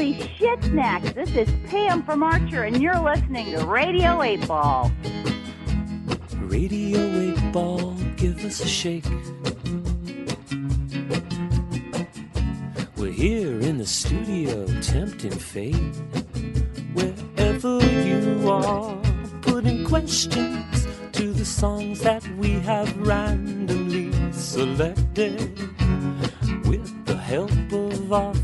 Holy shit snacks! This is Pam from Archer, and you're listening to Radio 8 Ball. Radio 8 Ball, give us a shake. We're here in the studio, tempting fate. Wherever you are, putting questions to the songs that we have randomly selected. With the help of our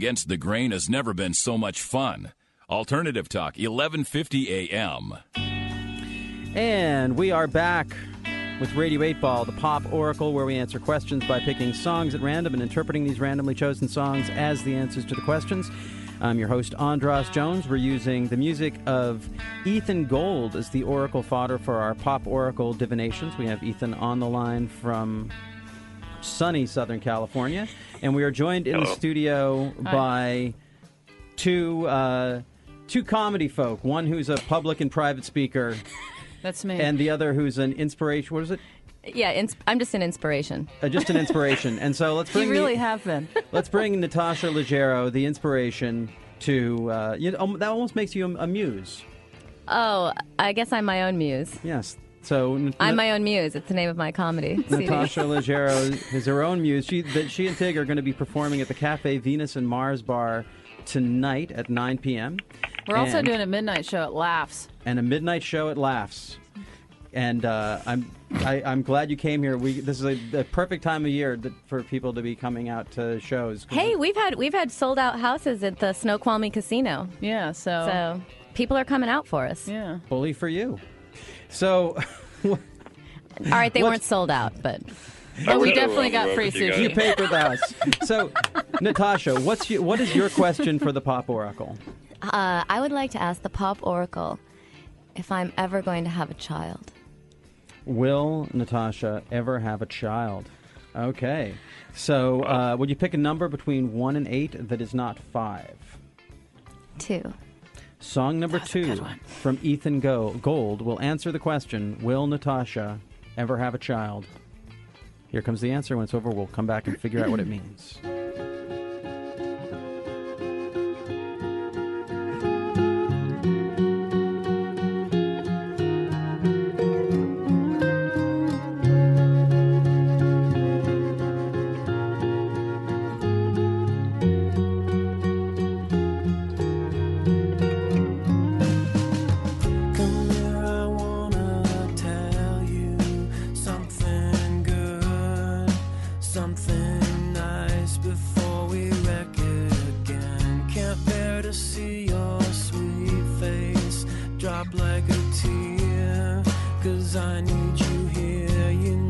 against the grain has never been so much fun. Alternative Talk, 1150 AM. And we are back with Radio 8 Ball, the pop oracle, where we answer questions by picking songs at random and interpreting these randomly chosen songs as the answers to the questions. I'm your host, Andras Jones. We're using the music of Ethan Gold as the oracle fodder for our pop oracle divinations. We have Ethan on the line from sunny Southern California, and we are joined in the studio by two uh, two comedy folk. One who's a public and private speaker, That's me. and the other who's an inspiration. What is it? Yeah, ins- I'm just an inspiration. Uh, just an inspiration. and so let's bring you bring really the, have been. let's bring Natasha Leggero, the inspiration, to uh, you know, um, that almost makes you a, a muse. Oh, I guess I'm my own muse. Yes. So N- I'm my own muse. It's the name of my comedy. CD. Natasha Leggero is her own muse. She, that she and Tig are going to be performing at the Cafe Venus and Mars Bar tonight at 9 p.m. We're also doing a midnight show at Laughs. and a midnight show at Laughs. And uh, I'm I, I'm glad you came here. We this is a, the perfect time of year that, for people to be coming out to shows. Hey, we've had we've had sold out houses at the Snoqualmie Casino, Yeah, so. so people are coming out for us. Yeah. bully for you. So All right, they weren't sold out, but But we definitely got free road you sushi. you paid with us. So Natasha, what's your, what is your question for the Pop Oracle? uh, I would like to ask the Pop Oracle if I'm ever going to have a child. Will Natasha ever have a child? Okay. So uh, would you pick a number between one and eight that is not five? Two. Song number two from Ethan Go- Gold will answer the question Will Natasha ever have a child? Here comes the answer. When it's over, we'll come back and figure out what it means. drop like a tear, cause I need you here, you know.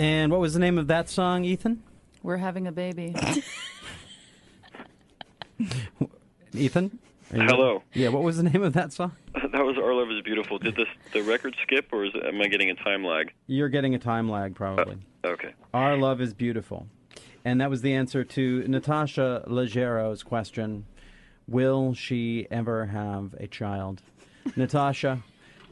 And what was the name of that song, Ethan? We're having a baby. Ethan? Are you- Hello. Yeah, what was the name of that song? That was Our Love is Beautiful. Did this the record skip, or is, am I getting a time lag? You're getting a time lag, probably. Oh, okay. Our love is beautiful. And that was the answer to Natasha Leggero's question Will she ever have a child? Natasha,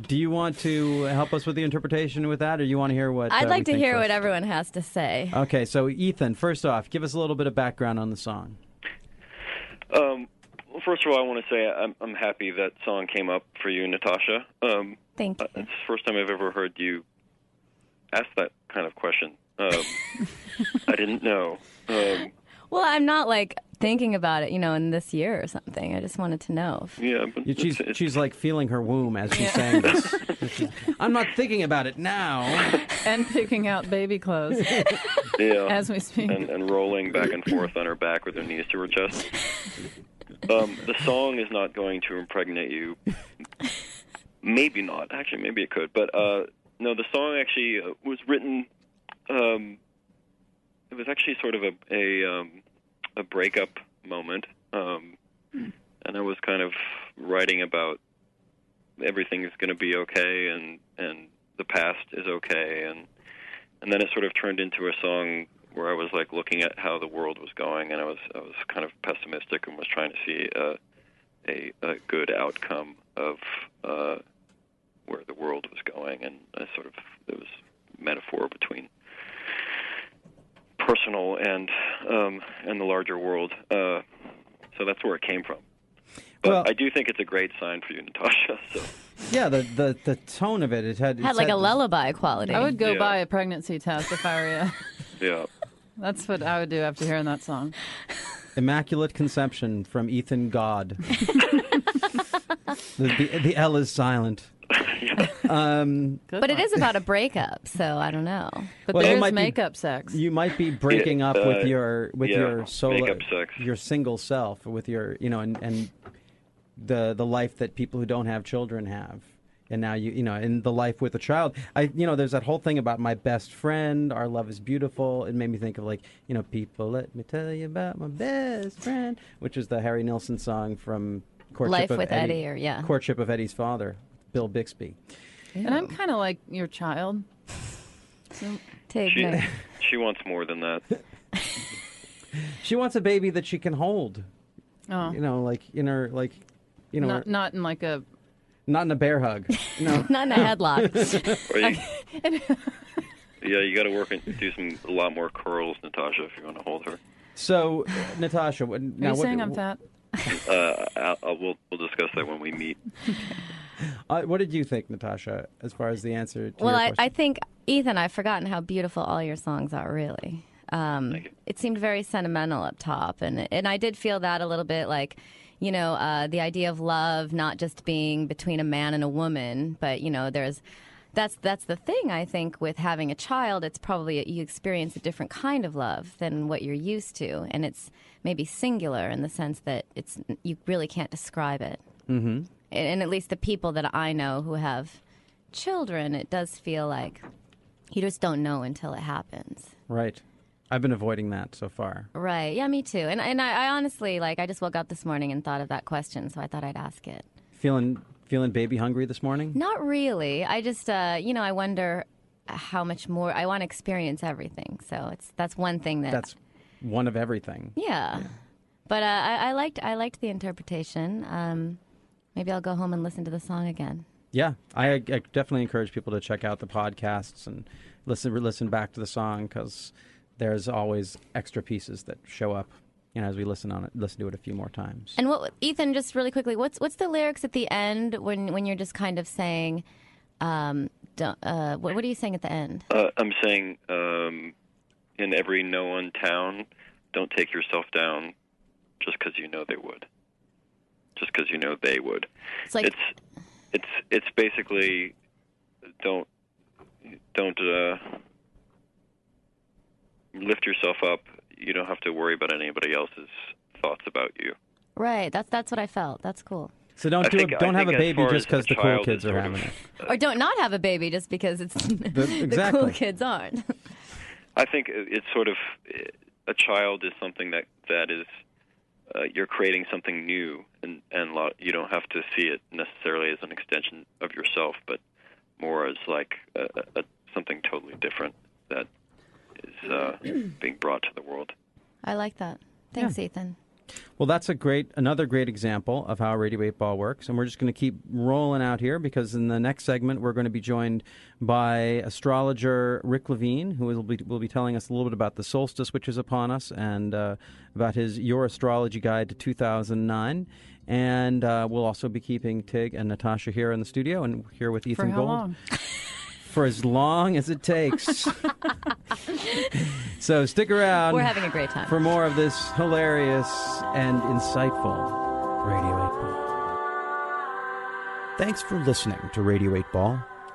do you want to help us with the interpretation with that, or you want to hear what? I'd uh, like we to think hear first? what everyone has to say. Okay, so Ethan, first off, give us a little bit of background on the song. Um, well, first of all, I want to say I'm, I'm happy that song came up for you, Natasha. Um, Thank uh, you. it's the first time I've ever heard you ask that kind of question. Um, I didn't know. Um, Well, I'm not like thinking about it, you know, in this year or something. I just wanted to know. if- yeah, but You- She's, it's, it's, she's like feeling her womb as she's saying this. I'm not thinking about it now. and picking out baby clothes yeah, as we speak. and, and rolling back and forth on her back with her knees to her chest. Um, the song is not going to impregnate you. Maybe not. Actually, maybe it could. But uh, no, the song actually uh, was written. Um, it was actually sort of a a, um, a breakup moment, um, and I was kind of writing about everything's going to be okay, and and the past is okay, and and then it sort of turned into a song where I was like looking at how the world was going, and I was I was kind of pessimistic and was trying to see uh, a a good outcome of uh, where the world was going, and I sort of there was metaphor between personal and um, and the larger world. Uh, so that's where it came from. But Well- I do think it's a great sign for you, Natasha. So Yeah, the, the, the tone of it, it had, Had like had- a lullaby quality. I would go Yeah. buy a pregnancy test if I were you. yeah. That's what I would do after hearing that song. Immaculate Conception from Ethan God. the, the, the L is silent. Um, but it one. is about a breakup, so I don't know. But Well, there's might be- makeup sex. you might be breaking Yeah, up uh, with your with yeah, your solo sex. your single self with your you know and, and the the life that people who don't have children have and now you you know in the life with a child i you know there's that whole thing about my best friend our love is beautiful it made me think of like you know people let me tell you about my best friend which is the harry nilsson song from courtship Life of with eddie, Eddie, or yeah. courtship of eddie's father bill bixby and I'm kind of like your child. So take She note. she wants more than that. she wants a baby that she can hold Oh, you know like in her like you know not not in like a. not in a bear hug no Not in a headlock. Or you, yeah, you got to work and do some a lot more curls, Natasha, if you want to hold her. So, Natasha, what, Are now you what, saying I'm fat? Uh, I'll, I'll, we'll we'll discuss that when we meet. Uh, what did you think, Natasha, as far as the answer to well, your I. I think Ethan, I've forgotten how beautiful all your songs are. Really, um, it seemed very sentimental up top, and and I did feel that a little bit, like you know, uh, the idea of love not just being between a man and a woman, but you know, there's. That's that's the thing I think with having a child. It's probably you experience a different kind of love than what you're used to, and it's maybe singular in the sense that it's you really can't describe it. Mm-hmm. And, at least the people that I know who have children, it does feel like you just don't know until it happens. right. I've been avoiding that so far. Right. Yeah, me too. And and I, I honestly like I just woke up this morning and thought of that question, so I thought I'd ask it. Feeling feeling baby hungry this morning? Not really. I just uh, you know, I wonder how much more I want to experience everything. So it's that's one thing that That's one of everything. yeah. But uh, I, I liked I liked the interpretation. Um, maybe I'll go home and listen to the song again. Yeah, I, I definitely encourage people to check out the podcasts and listen listen back to the song because there's always extra pieces that show up. You know, as we listen on it, listen to it a few more times. And what Ethan, just really quickly, what's what's the lyrics at the end when when you're just kind of saying, um, uh, what, what are you saying at the end? Uh, I'm saying um, in every no one town, don't take yourself down just because you know they would. Just because you know they would. It's like it's it's it's basically don't don't uh, lift yourself up. You don't have to worry about anybody else's thoughts about you. right. That's that's what I felt. That's cool. so don't I do think- it, I don't have a baby just because the cool kids are having it. Or don't not have a baby just because it's the, exactly. cool kids aren't. I think it's sort of a child is something that that is uh, you're creating something new, and and lo- you don't have to see it necessarily as an extension of yourself, but more as like a, a, something totally different that is uh, being brought to the world. I like that. Thanks, Ethan. Well, that's a great, another great example of how Radio 8 Ball works. And we're just going to keep rolling out here because in the next segment, we're going to be joined by astrologer Rick Levine, who will be, will be telling us a little bit about the solstice, which is upon us, and uh, about his Your Astrology Guide to 2009. And uh, we'll also be keeping Tig and Natasha here in the studio and here with For Ethan how Gold long? for as long as it takes. so stick around. We're having a great time. for more of this hilarious and insightful Radio 8 Ball. Thanks for listening to Radio 8 Ball.